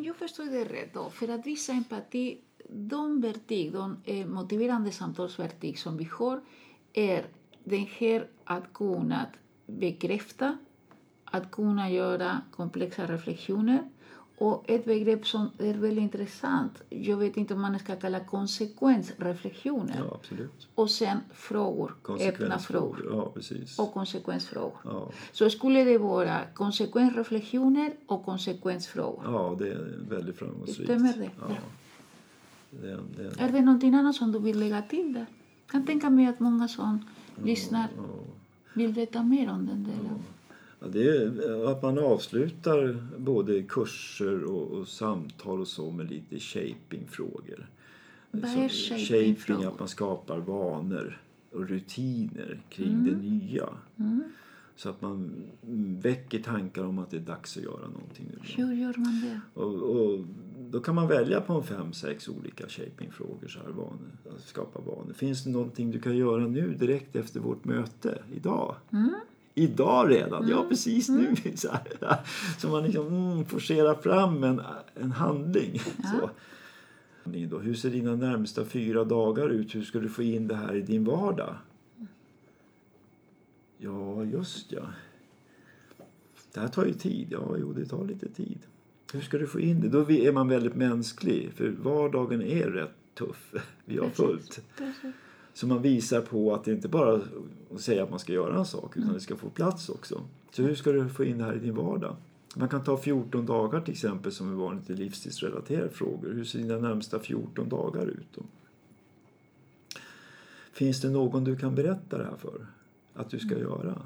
om jag förstår det rätt då, för att visa empati, de vertig, eh, de eh, motiverande samtalsvertig som vi har är den här att kunna bekräfta, att kunna göra komplexa reflektioner och ett begrepp som är väldigt intressant, jag vet inte om man ska kalla konsekvensreflektioner. Ja, absolut. Och sen frågor, öppna frågor Ja, precis. och konsekvensfrågor. Ja. Så skulle det vara konsekvensreflektioner och konsekvensfrågor. ja, det är väldigt framgångsrikt. Stämmer det? Ja. Det, det, Är det någonting annat som du vill lägga till där? Jag kan tänka mig att många som lyssnar vill veta mer om den delen. Ja, det är att man avslutar både kurser och, och samtal och så med lite shaping-frågor. Vad är shaping-frågor? att man skapar vanor och rutiner kring Mm. det nya. Så att man väcker tankar om att det är dags att göra någonting nu. Hur gör man det? Och, och då kan man välja på en fem, sex olika shapingfrågor. Så här, vanor, att skapa vanor. Finns det någonting du kan göra nu direkt efter vårt möte? Idag? Idag redan? Ja, precis nu. Så, här, så man liksom mm, forcerar fram en, en handling. Så. Då, hur ser dina närmsta fyra dagar ut? Hur ska du få in det här i din vardag? Ja, just ja. Det här tar ju tid. Ja, jo, det tar lite tid. Hur ska du få in det? Då är man väldigt mänsklig, för vardagen är rätt tuff. Vi har fullt. Precis. Så man visar på att det inte bara är att säga att man ska göra en sak, utan det ska få plats också. Så hur ska du få in det här i din vardag? Man kan ta 14 dagar till exempel som är vanligt i livsstilsrelaterade frågor. Hur ser dina närmsta 14 dagar ut? Då? Finns det någon du kan berätta det här för? Att du ska göra?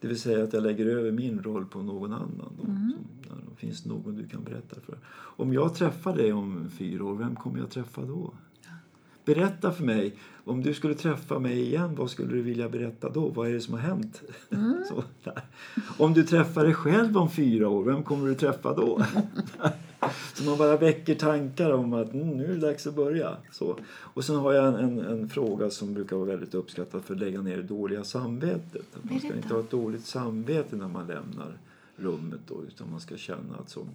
Det vill säga att jag lägger över min roll på någon annan. Då. Som, ja, då finns det någon du kan berätta för. Om jag träffar dig om fyra år, vem kommer jag träffa då? Berätta för mig, om du skulle träffa mig igen, vad skulle du vilja berätta då? Vad är det som har hänt? Så, där. Om du träffar dig själv om fyra år, vem kommer du träffa då? Så man bara väcker tankar om att mm, nu är det dags att börja. Så. Och sen har jag en, en, en fråga som brukar vara väldigt uppskattad för att lägga ner det dåliga samvetet. Att man ska inte ha ett dåligt samvete när man lämnar rummet då, utan man ska känna att som,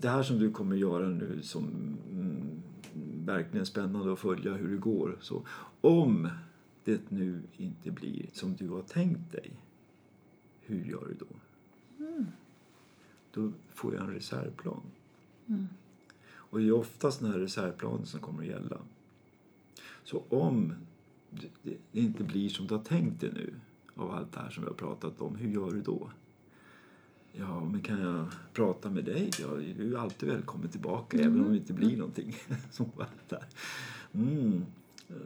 det här som du kommer göra nu som mm, verkligen spännande att följa hur det går. Så, om det nu inte blir som du har tänkt dig, hur gör du då? Då får jag en reservplan. Och det är oftast den här reservplanen som kommer att gälla. Så om det, det inte blir som du har tänkt dig nu av allt det här som vi har pratat om, hur gör du då? Ja, men kan jag prata med dig? Ja, du är alltid välkommen tillbaka även om det inte blir någonting. Så där. Mm.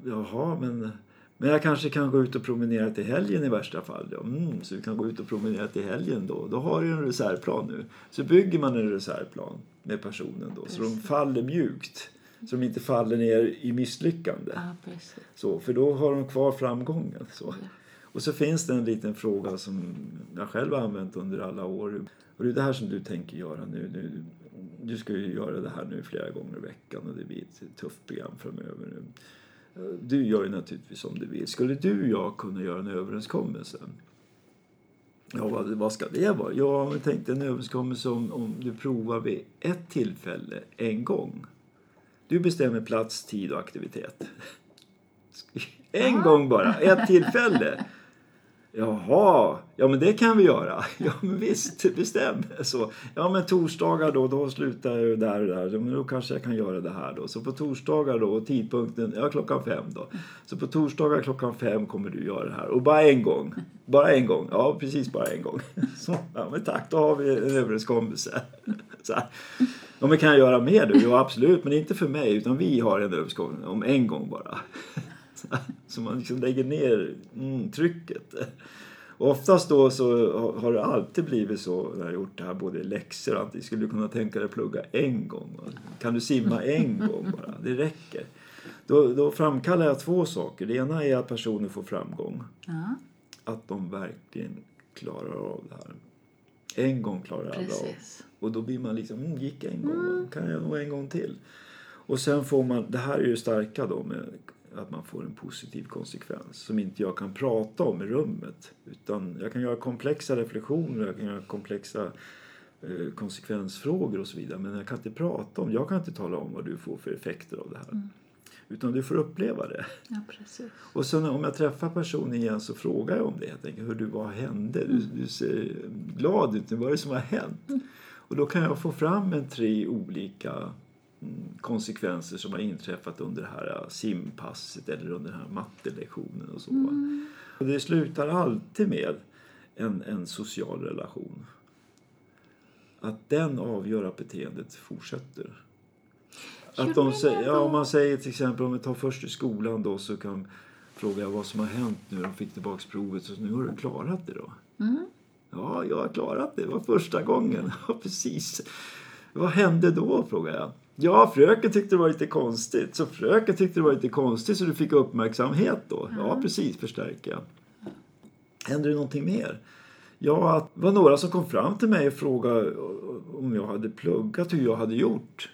Jaha, men, men jag kanske kan gå ut och promenera till helgen i värsta fall. Ja, mm, så du kan gå ut och promenera till helgen då. Då har du en reservplan nu. Så bygger man en reservplan med personen då. Så de faller mjukt. Så de inte faller ner i misslyckande. Ja, precis. Så, för då har de kvar framgången. Så. Och så finns det en liten fråga som jag själv har använt under alla år. Och det är det här som du tänker göra nu. nu du ska ju göra det här nu flera gånger i veckan och det blir ett tufft program framöver. nu. Du gör ju naturligtvis som du vill. Skulle du och jag kunna göra en överenskommelse? Ja, vad, vad ska det vara? Ja, men tänk dig en överenskommelse om, om du provar vid ett tillfälle en gång. Du bestämmer plats, tid och aktivitet. En gång bara, ett tillfälle. Jaha, ja men det kan vi göra. Ja men visst, bestäm. Så, ja men torsdagar då, då slutar jag ju där och där. Ja, Men då kanske jag kan göra det här då. Så på torsdagar då, och tidpunkten, ja klockan fem då. Så på torsdagar klockan fem kommer du göra det här. Och bara en gång. Bara en gång. Ja, precis bara en gång. Så, ja men tack, då har vi en överenskommelse. Så här. Ja men kan jag göra mer då? Jo absolut, men inte för mig. Utan vi har en överenskommelse om en gång bara. Så man liksom lägger ner mm, trycket. Och oftast då så har- det alltid blivit så när jag har gjort det här, både läxor och allting. Skulle du kunna tänka dig att plugga en gång? Kan du simma en gång bara? Det räcker. Då, då framkallar jag två saker. Det ena är att personen får framgång. Ja, Att de verkligen klarar av det här. En gång klarar alla av. Och då blir man liksom, mm, gick en gång, va? kan jag nog en gång till? Och sen får man, det här är ju starka då med att man får en positiv konsekvens som inte jag kan prata om i rummet. Utan jag kan göra komplexa reflektioner, jag kan göra komplexa eh, konsekvensfrågor och så vidare. Men jag kan inte prata om, jag kan inte tala om vad du får för effekter av det här. Mm. Utan du får uppleva det. Ja. Och sen om jag träffar personen igen så frågar jag om det helt enkelt. Hur du, vad hände? Du, du ser glad ut. Vad är det som har hänt? Och då kan jag få fram en tre olika mm, konsekvenser som har inträffat under det här simpasset eller under den här mattelektionen och så. Och det slutar alltid med en, en social relation. Att den avgör att beteendet fortsätter. Att de säger, ja, om man säger till exempel om vi tar först i skolan då så kan fråga jag vad som har hänt nu. De fick tillbaks provet så nu har du klarat det då. Mm. Ja, jag har klarat det. Det var första gången. Ja, precis. Vad hände då? frågar jag. Ja, fröken tyckte det var lite konstigt. Så fröken tyckte det var lite konstigt så du fick uppmärksamhet då? Ja, precis, förstärker jag. Hände det någonting mer? Ja, det var några som kom fram till mig och frågade om jag hade pluggat, hur jag hade gjort.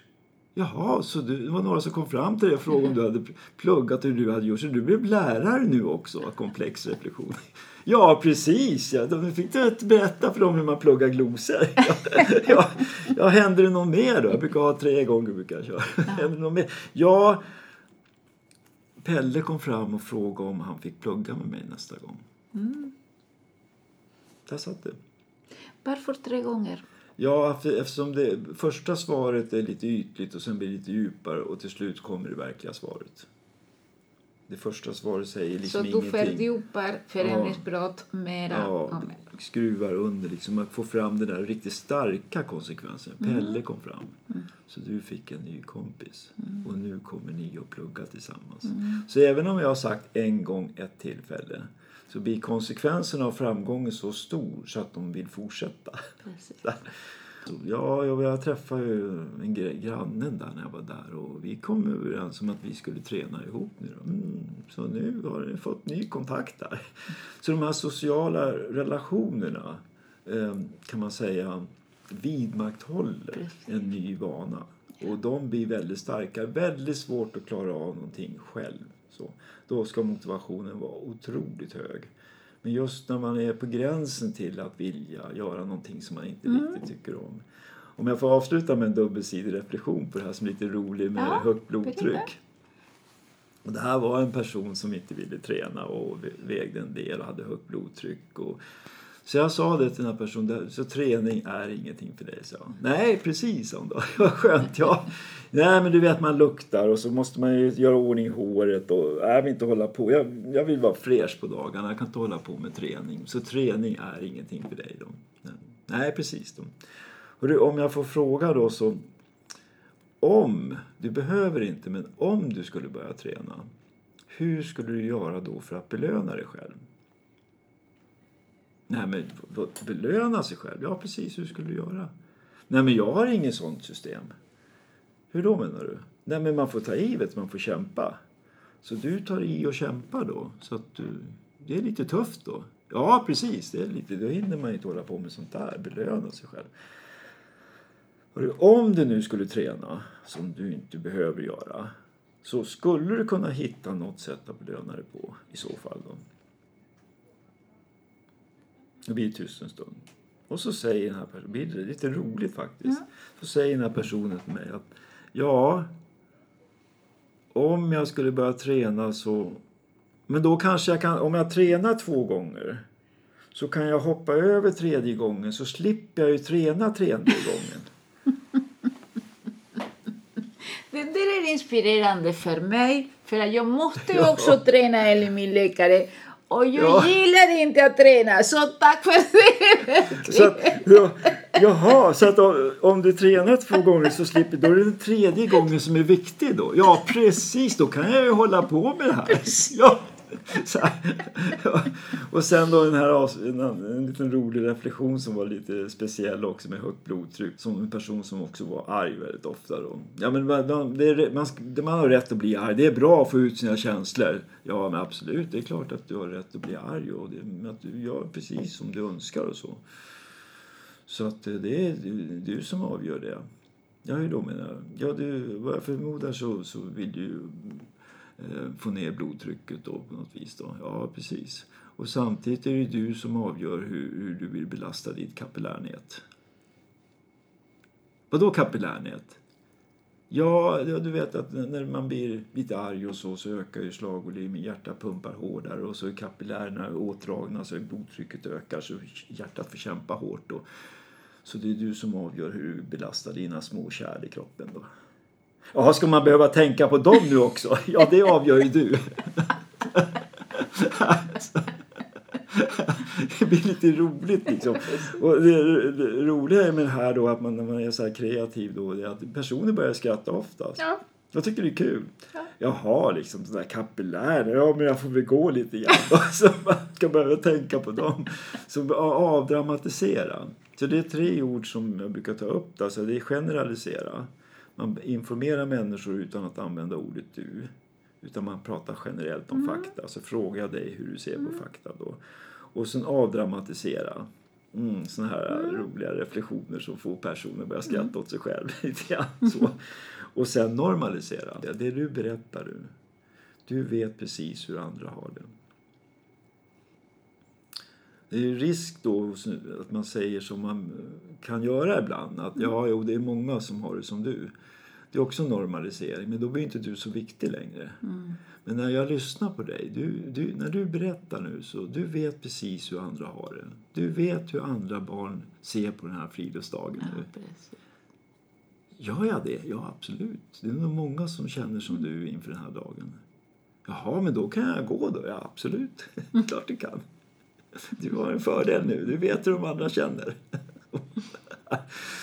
Jaha, så du, det var några som kom fram till dig och frågade om du hade pluggat hur du hade gjort. Så du blev lärare nu också, av komplex reflektion. Ja, precis. Ja. Då fick du berätta för dem hur man pluggar glosor. Ja, ja, händer det något mer då? Jag brukar ha tre gånger. Brukar jag köra. Händer det något mer? Ja, Pelle kom fram och frågade om han fick plugga med mig nästa gång. Där satt det. Varför tre gånger? Ja, för- eftersom det första svaret är lite ytligt och sen blir det lite djupare och till slut kommer det verkliga svaret. Det första svaret säger Så liksom du ingenting. fördjupar förändringsbrott mera Ja, och mera. skruvar under liksom att få fram den där riktigt starka konsekvensen. Mm. Pelle kom fram. Så du fick en ny kompis. Och nu kommer ni att plugga tillsammans. Mm. Så även om jag har sagt en gång ett tillfälle så blir konsekvensen av framgången så stor så att de vill fortsätta. Ja, jag, träffade ju en grannen där när jag var där och vi kom överens om att vi skulle träna ihop nu. Mm, så nu har ni fått ny kontakt där. Så de här sociala relationerna eh, kan man säga vidmakthåller Precis. en ny vana. Och de blir väldigt starka. Väldigt svårt att klara av någonting själv. Så, då ska motivationen vara otroligt hög. Men just när man är på gränsen till att vilja göra någonting som man inte riktigt tycker om. Om jag får avsluta med en dubbelsidig reflektion på det här som är lite rolig med Ja, högt blodtryck. Och det här var en person som inte ville träna och vägde en del och hade högt blodtryck. Och så jag sa det till den här personen, så träning är ingenting för dig, sa. Nej, precis, sa hon då. Vad skönt, ja. Nej, men du vet man luktar och så måste man ju göra ordning i håret och jag vill inte hålla på. Jag, jag vill vara fräsch på dagarna, jag kan inte hålla på med träning. Så träning är ingenting för dig då. Nej, precis då. Och du, om jag får fråga då så om, du behöver inte, men om du skulle börja träna, hur skulle du göra då för att belöna dig själv? Nej, men belöna sig själv? Ja, precis. Hur skulle du göra? Nej, men jag har inget sånt system. Hur då menar du? Nej, men man får ta i, vet man får kämpa. Så du tar i och kämpar då? Så att du, det är lite tufft då? Ja, precis. Det är lite, då hinner man inte hålla på med sånt där. Belöna sig själv. Hörru, Om du nu skulle träna, som du inte behöver göra, så skulle du kunna hitta något sätt att belöna dig på i så fall då. Det blir tyst en stund. Och så säger den här personen, det blir lite roligt faktiskt. Så säger den här personen till mig att ja, om jag skulle börja träna så... Men då kanske jag kan, om jag tränar två gånger så kan jag hoppa över tredje gången så slipper jag ju träna tredje gången. Det där är inspirerande för mig, för jag måste Ja. också träna enligt min läkare. Och jag Ja. gillar inte att träna, så tack för det! Så att, ja, jaha, så att om, om du tränar två gånger så slipper Då är det den tredje gången som är viktig då. Ja, precis. Då kan jag ju hålla på med det här. Här. Ja. Och sen då den här en, en liten rolig reflektion som var lite speciell också med högt blodtryck. Som en person som också var arg väldigt ofta då. Ja men man, det är, man, man har rätt att bli arg. Det är bra att få ut sina känslor. Ja men absolut, det är klart att du har rätt att bli arg och det, att du gör precis som du önskar och så. Så att det är du, du som avgör det. Ja, hur då menar jag? Ja, du, vad jag förmodar så, så vill du Eh, få ner blodtrycket då på något vis då. Ja, precis. Och samtidigt är det du som avgör hur, hur du vill belasta ditt kapillärnät. Vadå kapillärnät? Ja, du vet att när man blir lite arg och så, så ökar ju slagvolymen, hjärtat pumpar hårdare och så är kapillärerna åtdragna så blodtrycket ökar så hjärtat får kämpa hårt. Då. Så det är du som avgör hur du belastar dina små kärl i kroppen då. Jaha, ska man behöva tänka på dem nu också? Ja, det avgör ju du. det blir lite roligt liksom. Och det, det roliga med det här då att man, när man är så här kreativ då, är att personer börjar skratta oftast. Ja. Jag tycker det är kul. Ja. Jaha, liksom sådär kapillär. Ja, men jag får väl gå lite grann. då. så man ska behöva tänka på dem. Så avdramatisera. Så det är tre ord som jag brukar ta upp. Alltså det är generalisera. Man informerar människor utan att använda ordet du. Utan man pratar generellt om fakta. Så frågar jag dig hur du ser på fakta då. Och sen avdramatisera. Mm, såna här roliga reflektioner som får personer att börja skratta åt sig själv. så. Och sen normalisera. Det du berättar du. Du vet precis hur andra har det. Det är ju risk då att man säger som man kan göra ibland. Att ja, jo, det är många som har det som du. Det är också normalisering, men då blir inte du så viktig längre. Men när jag lyssnar på dig, du, du, när du berättar nu så du vet precis hur andra har det. Du vet hur andra barn ser på den här friluftsdagen Ja, nu. precis. Gör jag det? Ja, absolut. Det är nog många som känner som du inför den här dagen. Jaha, men då kan jag gå då? Ja, absolut. Klart du kan. Du har en fördel nu. Du vet hur de andra känner.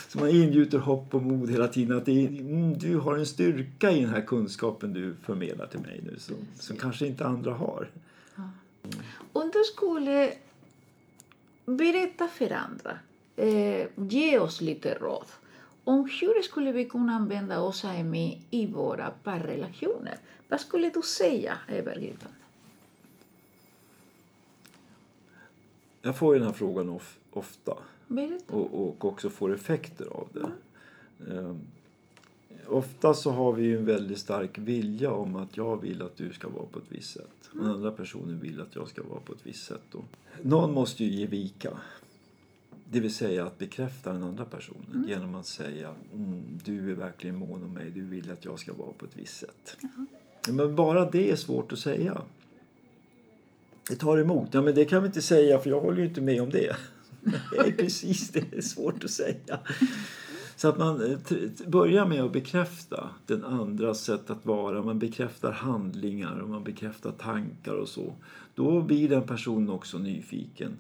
Så man ingjuter hopp och mod hela tiden. Att det är, mm, du har en styrka i den här kunskapen du förmedlar till mig nu som, som kanske inte andra har. Om du skulle berätta för andra, eh, ge oss lite råd om hur skulle vi kunna använda oss av i våra parrelationer. Vad skulle du säga, övergripande? Jag får ju den här frågan of, ofta. Och, och också får effekter av det. Eh, ofta så har vi ju en väldigt stark vilja om att jag vill att du ska vara på ett visst sätt. Den andra personen vill att jag ska vara på ett visst sätt. Då. Någon måste ju ge vika. Det vill säga att bekräfta den andra personen genom att säga mm, du är verkligen mån om mig, du vill att jag ska vara på ett visst sätt. Men bara det är svårt att säga. Det tar emot. Ja, men det kan vi inte säga för jag håller ju inte med om det. Nej, precis. Det är svårt att säga. Så att man eh, börjar med att bekräfta den andras sätt att vara. Man bekräftar handlingar och man bekräftar tankar och så. Då blir den personen också nyfiken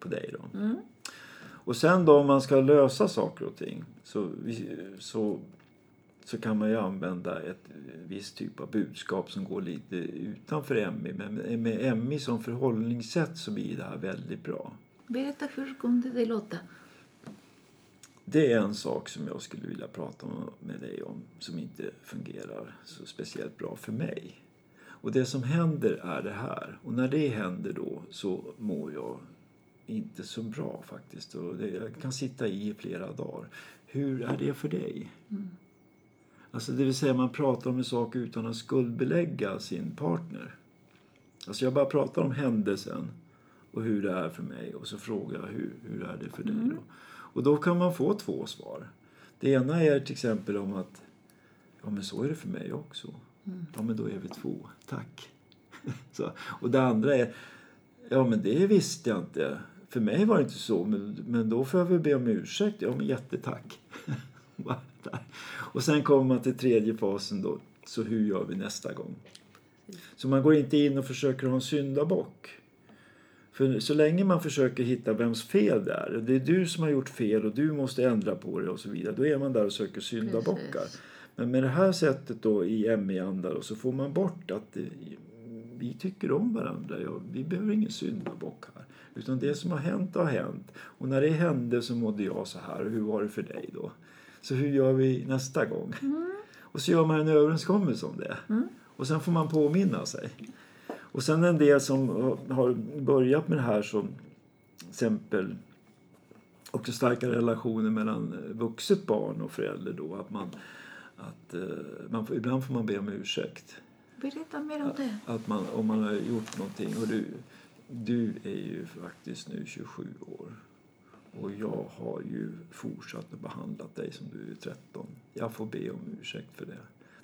på dig. Då. Och sen då om man ska lösa saker och ting så, så, så kan man ju använda ett visst typ av budskap som går lite utanför MI. Men med MI som förhållningssätt så blir det här väldigt bra. Berätta hur kunde det låta? Det är en sak som jag skulle vilja prata med dig om som inte fungerar så speciellt bra för mig. Och det som händer är det här. Och när det händer då så mår jag inte så bra faktiskt. Och jag kan sitta i i flera dagar. Hur är det för dig? Alltså det vill säga man pratar om en sak utan att skuldbelägga sin partner. Alltså jag bara pratar om händelsen och hur det är för mig och så frågar jag hur, hur är det för dig då? Och då kan man få två svar. Det ena är till exempel om att ja men så är det för mig också. Ja men då är vi två, tack. så, och det andra är ja men det visste jag inte. För mig var det inte så men, men då får jag väl be om ursäkt. Ja men jättetack. Där. och sen kommer man till tredje fasen då. Så hur gör vi nästa gång? Så man går inte in och försöker ha en syndabock. För så länge man försöker hitta vems fel det är, det är du som har gjort fel och du måste ändra på det och så vidare, då är man där och söker syndabockar. Precis. Men med det här sättet då i ME-anda så får man bort att det, vi tycker om varandra. Ja, vi behöver ingen syndabock här. Utan det som har hänt har hänt. Och när det hände så mådde jag så här. Hur var det för dig då? Så hur gör vi nästa gång? Och så gör man en överenskommelse om det. Och sen får man påminna sig. Och sen en del som har börjat med det här som till exempel också starka relationer mellan vuxet barn och förälder då. Att man, att, eh, man får, ibland får man be om ursäkt. Berätta mer om det. Att man, om man har gjort någonting och du, du är ju faktiskt nu 27 år Och jag har ju fortsatt att behandla dig som du är 13. Jag får be om ursäkt för det.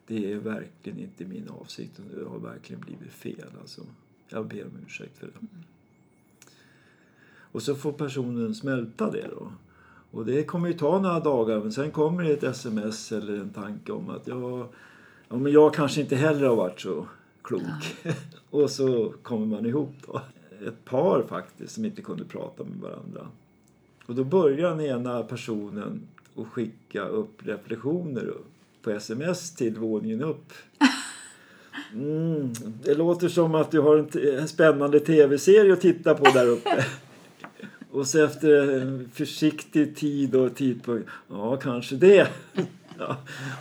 Det är verkligen inte min avsikt. Det har verkligen blivit fel. Alltså. Jag ber om ursäkt för det. Och så får personen smälta det då. Och det kommer ju ta några dagar men sen kommer det ett sms eller en tanke om att jag, ja, men jag kanske inte heller har varit så klok. Ja. och så kommer man ihop då. Ett par faktiskt som inte kunde prata med varandra. Och då börjar den ena personen att skicka upp reflektioner på sms till våningen upp. Mm, det låter som att du har en spännande tv-serie att titta på där uppe. Och så efter en försiktig tid och tidpunkt, ja kanske det. Ja,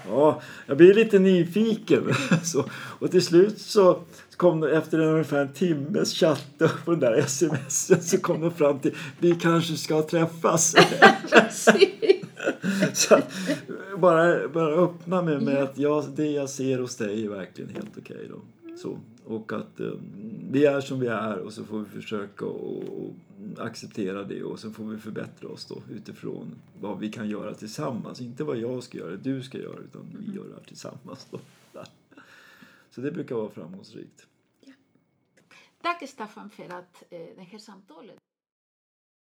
ja, jag blir lite nyfiken. Så, och till slut så kom de efter ungefär en timmes chatt på den där smsen så kom de fram till vi kanske ska träffas. så att, bara, bara öppna mig med att jag, det jag ser hos dig är verkligen helt okej. Okay då. Så, och att um, vi är som vi är och så får vi försöka och, acceptera det och så får vi förbättra oss då utifrån vad vi kan göra tillsammans. Inte vad jag ska göra, du ska göra, utan vi mm. gör det här tillsammans. Då. Så det brukar vara framgångsrikt. Ja. Tack Staffan för att, eh, det här samtalet.